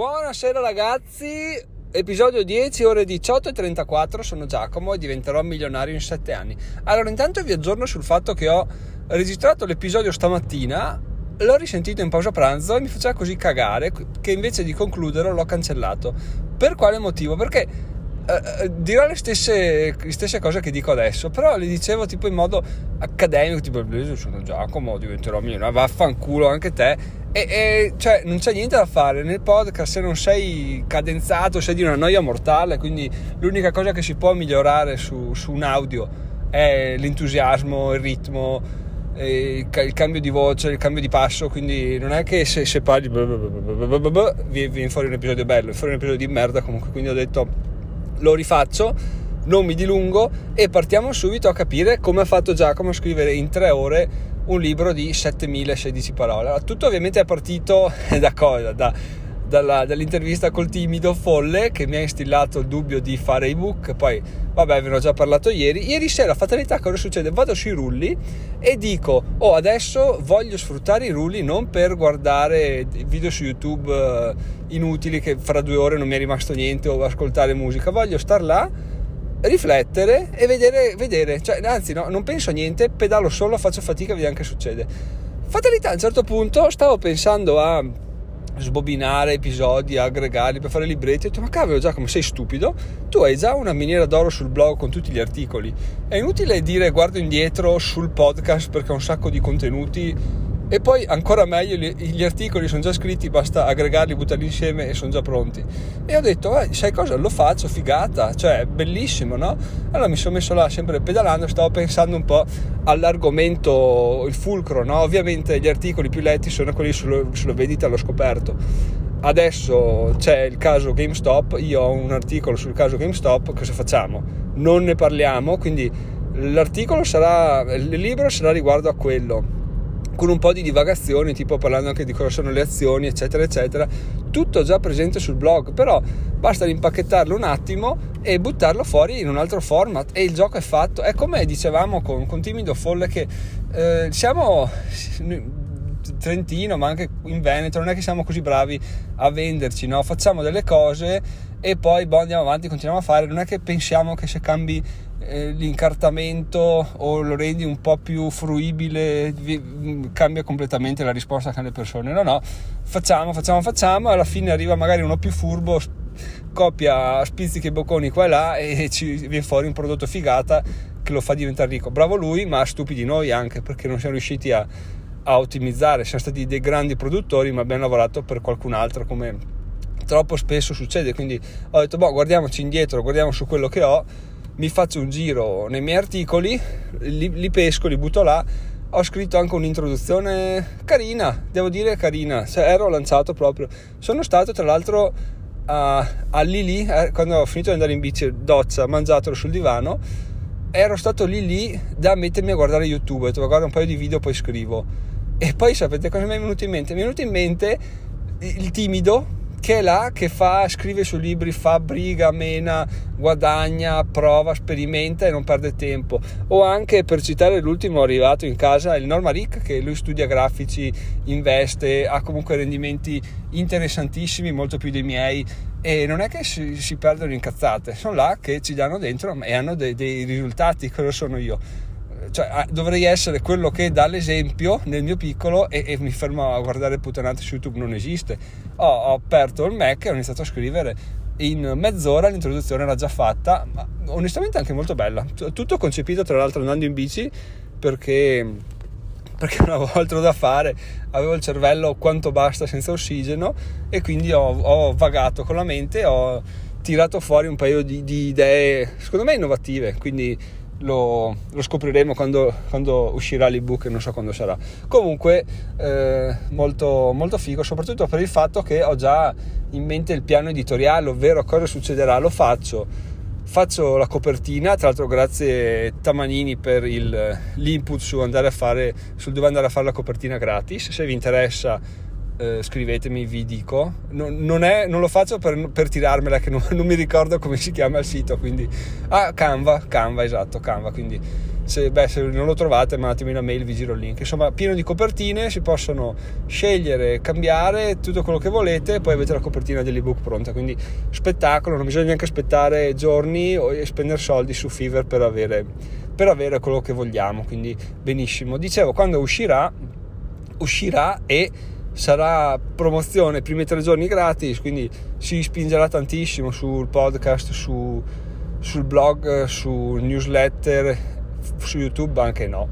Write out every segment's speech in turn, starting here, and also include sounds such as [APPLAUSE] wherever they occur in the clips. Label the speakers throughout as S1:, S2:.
S1: Buonasera ragazzi, episodio 10, ore 18 e 34, sono Giacomo e diventerò milionario in 7 anni. Allora intanto vi aggiorno sul fatto che ho registrato l'episodio stamattina, l'ho risentito in pausa pranzo e mi faceva così cagare che invece di concluderlo l'ho cancellato. Per quale motivo? Perché eh, eh dirò le stesse, le stesse, cose che dico adesso, però le dicevo tipo in modo accademico, tipo sono Giacomo, diventerò milionario, vaffanculo anche te e, e, cioè non c'è niente da fare. Nel podcast se non sei cadenzato, sei di una noia mortale, quindi l'unica cosa che si può migliorare su, su un audio è l'entusiasmo, il ritmo, il, il, cambio di voce, il cambio di passo, quindi non è che se, se parli viene fuori un episodio bello, viene fuori un episodio di merda. Comunque, quindi ho detto lo rifaccio, non mi dilungo e partiamo subito a capire come ha fatto Giacomo a scrivere in tre ore un libro di 7016 parole. Tutto ovviamente è partito [LAUGHS] da cosa? Da, dalla, dall'intervista col timido folle che mi ha instillato il dubbio di fare ebook. Poi, vabbè, ve ne ho già parlato ieri. Ieri sera, fatalità, cosa succede? Vado sui rulli e dico: Oh, adesso voglio sfruttare i rulli non per guardare video su YouTube uh, inutili che fra due ore non mi è rimasto niente o ascoltare musica. Voglio star là riflettere e vedere, vedere. Cioè, anzi no, non penso a niente, pedalo solo, faccio fatica vediamo che succede. Fatalità, a un certo punto stavo pensando a sbobinare episodi, aggregarli per fare libretti. Ho detto, ma cavolo Giacomo, sei stupido? Tu hai già una miniera d'oro sul blog con tutti gli articoli. È inutile dire guardo indietro sul podcast perché ho un sacco di contenuti e poi ancora meglio, gli articoli sono già scritti, basta aggregarli, buttarli insieme e sono già pronti. E ho detto, eh, sai cosa? Lo faccio, figata, cioè bellissimo, no? Allora mi sono messo là sempre pedalando, stavo pensando un po' all'argomento, il fulcro, no? Ovviamente gli articoli più letti sono quelli sullo, sulla vendita allo scoperto. Adesso c'è il caso GameStop, io ho un articolo sul caso GameStop, cosa facciamo? Non ne parliamo, quindi l'articolo sarà, il libro sarà riguardo a quello con un po' di divagazioni, tipo parlando anche di cosa sono le azioni, eccetera, eccetera. Tutto già presente sul blog, però basta rimpacchettarlo un attimo e buttarlo fuori in un altro format e il gioco è fatto. È come dicevamo con, con Timido Folle che eh, siamo Trentino, ma anche in Veneto, non è che siamo così bravi a venderci, no? Facciamo delle cose e poi boh, andiamo avanti, continuiamo a fare, non è che pensiamo che se cambi eh, l'incartamento o lo rendi un po' più fruibile cambia completamente la risposta che hanno le persone. No no. Facciamo facciamo facciamo. Alla fine arriva magari uno più furbo copia spizzichi e bocconi qua e là e [LAUGHS] ci viene fuori un prodotto figata che lo fa diventare ricco. Bravo lui ma stupidi noi anche perché non siamo riusciti a, a ottimizzare. Siamo stati dei grandi produttori ma abbiamo lavorato per qualcun altro come troppo spesso succede quindi ho detto boh guardiamoci indietro guardiamo su quello che ho mi faccio un giro nei miei articoli, li, li pesco, li butto là. Ho scritto anche un'introduzione carina, devo dire carina, cioè, ero lanciato proprio. Sono stato tra l'altro a, a lì, eh, quando ho finito di andare in bici, doccia, mangiatelo sul divano, ero stato lì lì da mettermi a guardare YouTube, ho detto guarda un paio di video poi scrivo. E poi sapete cosa mi è venuto in mente? Mi è venuto in mente il timido che è là, che fa, scrive sui libri, fa briga, mena, guadagna, prova, sperimenta e non perde tempo. O anche per citare l'ultimo arrivato in casa, il Norma Rick, che lui studia grafici, investe, ha comunque rendimenti interessantissimi, molto più dei miei. E non è che si, si perdono incazzate, sono là che ci danno dentro e hanno dei, dei risultati, cosa sono io cioè, ah, dovrei essere quello che dà l'esempio nel mio piccolo e, e mi fermo a guardare puttanate su YouTube, non esiste. Ho, ho, aperto il Mac e ho iniziato a scrivere. In mezz'ora l'introduzione era già fatta, ma onestamente anche molto bella. Tutto concepito tra l'altro andando in bici perché, perché non avevo altro da fare, avevo il cervello quanto basta senza ossigeno e quindi ho, ho vagato con la mente, ho tirato fuori un paio di, di idee secondo me innovative, quindi lo, lo scopriremo quando, quando, uscirà l'ebook, non so quando sarà. Comunque, eh, molto, molto figo, soprattutto per il fatto che ho già in mente il piano editoriale, ovvero cosa succederà. Lo faccio, faccio la copertina, tra l'altro grazie Tamanini per il, l'input su andare a fare, sul dove andare a fare la copertina gratis. Se vi interessa eh, scrivetemi, vi dico. Non, non, è, non lo faccio per, per tirarmela, che non, non, mi ricordo come si chiama il sito. Quindi, ah, Canva, Canva, esatto, Canva. Quindi, se, beh, se non lo trovate mandatemi una mail vi giro il link insomma pieno di copertine si possono scegliere cambiare tutto quello che volete poi avete la copertina dell'ebook pronta quindi spettacolo non bisogna neanche aspettare giorni e spendere soldi su Fiverr per avere, per avere quello che vogliamo quindi benissimo dicevo quando uscirà uscirà e sarà promozione primi tre giorni gratis quindi si spingerà tantissimo sul podcast su, sul blog su newsletter su youtube anche no.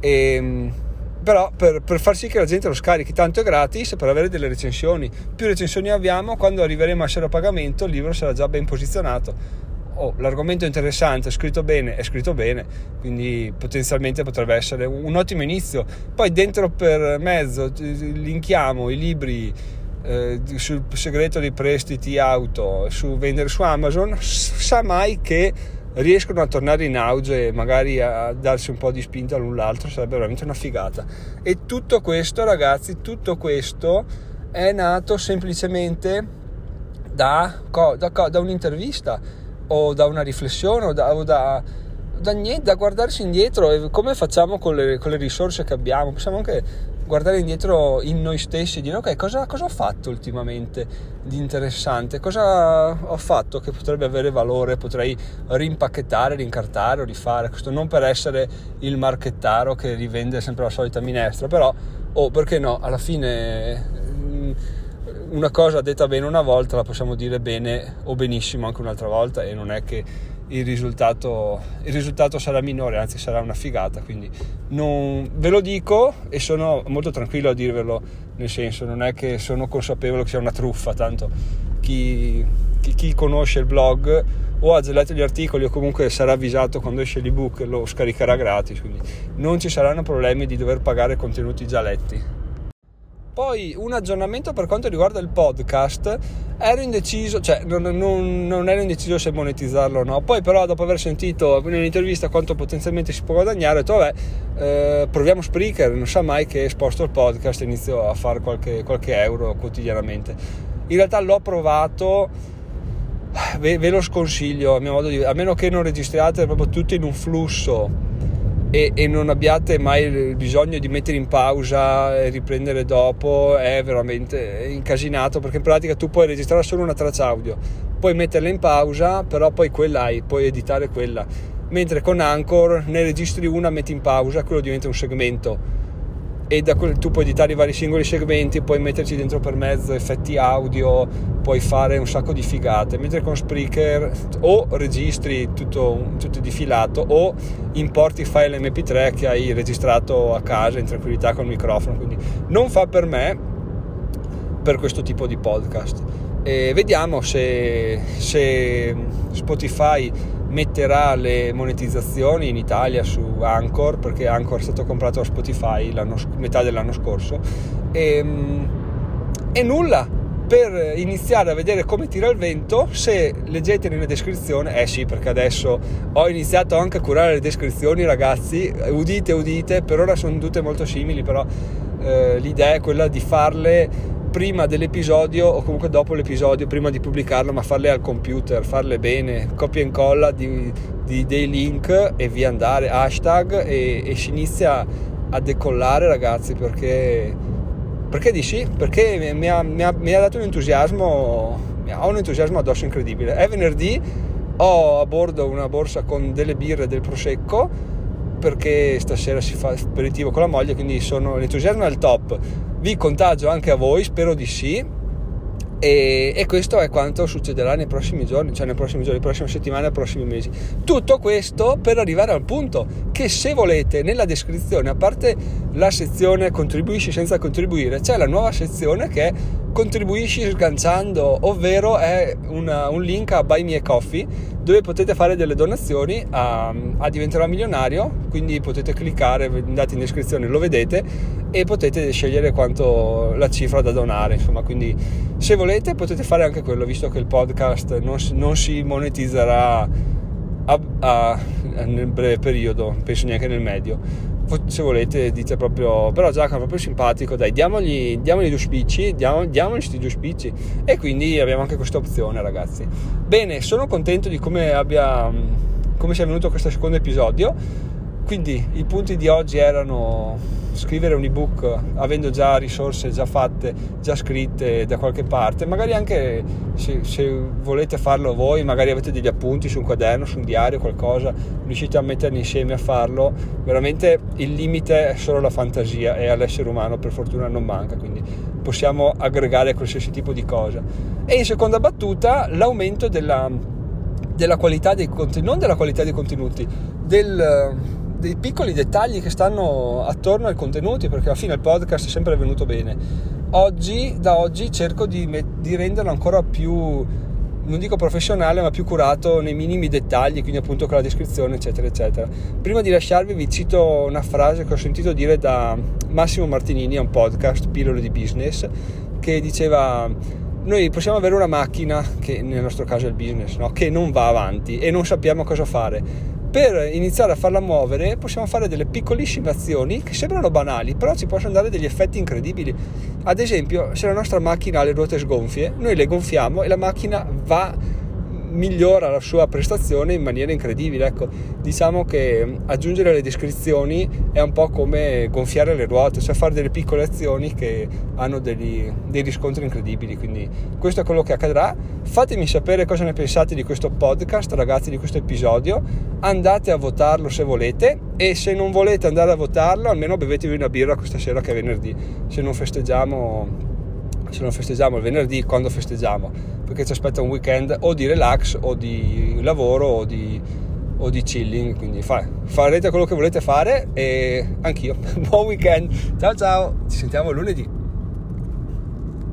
S1: E, ehm, però per, per, far sì che la gente lo scarichi tanto è gratis per avere delle recensioni. Più recensioni abbiamo quando arriveremo a essere a pagamento il libro sarà già ben posizionato oh, l'argomento è interessante, è scritto bene, è scritto bene, quindi potenzialmente potrebbe essere un ottimo inizio. Poi dentro per mezzo linkiamo i libri eh, sul segreto dei prestiti auto, su vendere su Amazon, sa mai che riescono a tornare in auge e magari a darsi un po' di spinta l'un l'altro, sarebbe veramente una figata. E tutto questo, ragazzi, tutto questo è nato semplicemente da, da, da un'intervista o da una riflessione o da, o da, da niente, da guardarsi indietro e come facciamo con le, con le, risorse che abbiamo. Possiamo anche guardare indietro in noi stessi e dire ok cosa, cosa ho fatto ultimamente di interessante, cosa ho fatto che potrebbe avere valore, potrei rimpacchettare, rincartare o rifare, questo non per essere il marchettaro che rivende sempre la solita minestra, però o oh, perché no, alla fine una cosa detta bene una volta la possiamo dire bene o benissimo anche un'altra volta e non è che il risultato, il risultato sarà minore, anzi sarà una figata, quindi non, ve lo dico e sono molto tranquillo a dirvelo, nel senso non è che sono consapevole che sia una truffa, tanto chi, chi, chi conosce il blog o ha già letto gli articoli o comunque sarà avvisato quando esce l'ebook lo scaricherà gratis, quindi non ci saranno problemi di dover pagare contenuti già letti. Poi un aggiornamento per quanto riguarda il podcast, ero indeciso, cioè non, non, non, ero indeciso se monetizzarlo o no, poi però dopo aver sentito in un'intervista quanto potenzialmente si può guadagnare, ho detto vabbè, eh, proviamo Spreaker, non sa mai che sposto il podcast e inizio a fare qualche, qualche euro quotidianamente. In realtà l'ho provato, ve, ve lo sconsiglio a mio modo di a meno che non registriate proprio tutto in un flusso e, e, non abbiate mai il bisogno di mettere in pausa e riprendere dopo è veramente incasinato perché in pratica tu puoi registrare solo una traccia audio puoi metterla in pausa però poi quella hai puoi editare quella. Mentre con Anchor ne registri una metti in pausa quello diventa un segmento e quel tu puoi editare i vari singoli segmenti, puoi metterci dentro per mezzo effetti audio, puoi fare un sacco di figate, mentre con Spreaker o registri tutto, tutto difilato o importi file mp3 che hai registrato a casa in tranquillità con il microfono, quindi non fa per me per questo tipo di podcast. E vediamo se, se Spotify metterà le monetizzazioni in Italia su Anchor perché Anchor è stato comprato da Spotify metà dell'anno scorso. E, ehm, e nulla. Per iniziare a vedere come tira il vento, se leggete nella descrizione, eh sì, perché adesso ho iniziato anche a curare le descrizioni, ragazzi, udite, udite, per ora sono tutte molto simili, però eh, l'idea è quella di farle prima dell'episodio o comunque dopo l'episodio, prima di pubblicarlo, ma farle al computer, farle bene, copia e incolla di, di, dei link e via andare, hashtag e, e si inizia a decollare ragazzi perché, perché di sì, perché mi ha, mi ha, mi ha dato un entusiasmo, ho un entusiasmo addosso incredibile. È venerdì, ho a bordo una borsa con delle birre del prosecco perché stasera si fa aperitivo con la moglie, quindi sono, l'entusiasmo è al top. Vi contagio anche a voi, spero di sì. E, e, questo è quanto succederà nei prossimi giorni, cioè nei prossimi giorni, prossime settimane, nei prossimi mesi. Tutto questo per arrivare al punto che se volete nella descrizione, a parte la sezione contribuisci senza contribuire, c'è la nuova sezione che è contribuisci sganciando, ovvero è una, un link a Buy Me a Coffee dove potete fare delle donazioni a, a Diventerò Milionario, quindi potete cliccare, andate in descrizione, lo vedete e potete scegliere quanto la cifra da donare, insomma, quindi se volete potete fare anche quello, visto che il podcast non, non si monetizzerà a, a, nel breve periodo, penso neanche nel medio se volete dite proprio però Giacomo è proprio simpatico dai diamogli, diamogli due spicci diamo, diamogli questi due spicci e quindi abbiamo anche questa opzione ragazzi. Bene sono contento di come abbia come sia venuto questo secondo episodio quindi i punti di oggi erano scrivere un ebook avendo già risorse già fatte, già scritte da qualche parte, magari anche se, se, volete farlo voi, magari avete degli appunti su un quaderno, su un diario, qualcosa, riuscite a metterli insieme a farlo, veramente il limite è solo la fantasia e all'essere umano per fortuna non manca, quindi possiamo aggregare qualsiasi tipo di cosa. E in seconda battuta l'aumento della, della qualità dei contenuti, non della qualità dei contenuti, del dei piccoli dettagli che stanno attorno ai contenuti, perché alla fine il podcast è sempre venuto bene. Oggi, da oggi, cerco di, di renderlo ancora più, non dico professionale, ma più curato nei minimi dettagli, quindi appunto con la descrizione, eccetera, eccetera. Prima di lasciarvi, vi cito una frase che ho sentito dire da Massimo Martinini a un podcast, Pillole di Business, che diceva noi possiamo avere una macchina, che nel nostro caso è il business, no? che non va avanti e non sappiamo cosa fare per iniziare a farla muovere possiamo fare delle piccolissime azioni che sembrano banali, però ci possono dare degli effetti incredibili. Ad esempio, se la nostra macchina ha le ruote sgonfie, noi le gonfiamo e la macchina va migliora la sua prestazione in maniera incredibile. Ecco, diciamo che aggiungere le descrizioni è un po' come gonfiare le ruote, cioè fare delle piccole azioni che hanno degli, dei riscontri incredibili. Quindi questo è quello che accadrà. Fatemi sapere cosa ne pensate di questo podcast, ragazzi, di questo episodio. Andate a votarlo se volete e se non volete andare a votarlo, almeno bevetevi una birra questa sera che è venerdì. Se non festeggiamo se non festeggiamo il venerdì, quando festeggiamo? Perché ci aspetta un weekend o di relax o di lavoro o di, o di chilling, quindi fa, farete quello che volete fare e anch'io. [LAUGHS] Buon weekend, ciao ciao, ci sentiamo lunedì.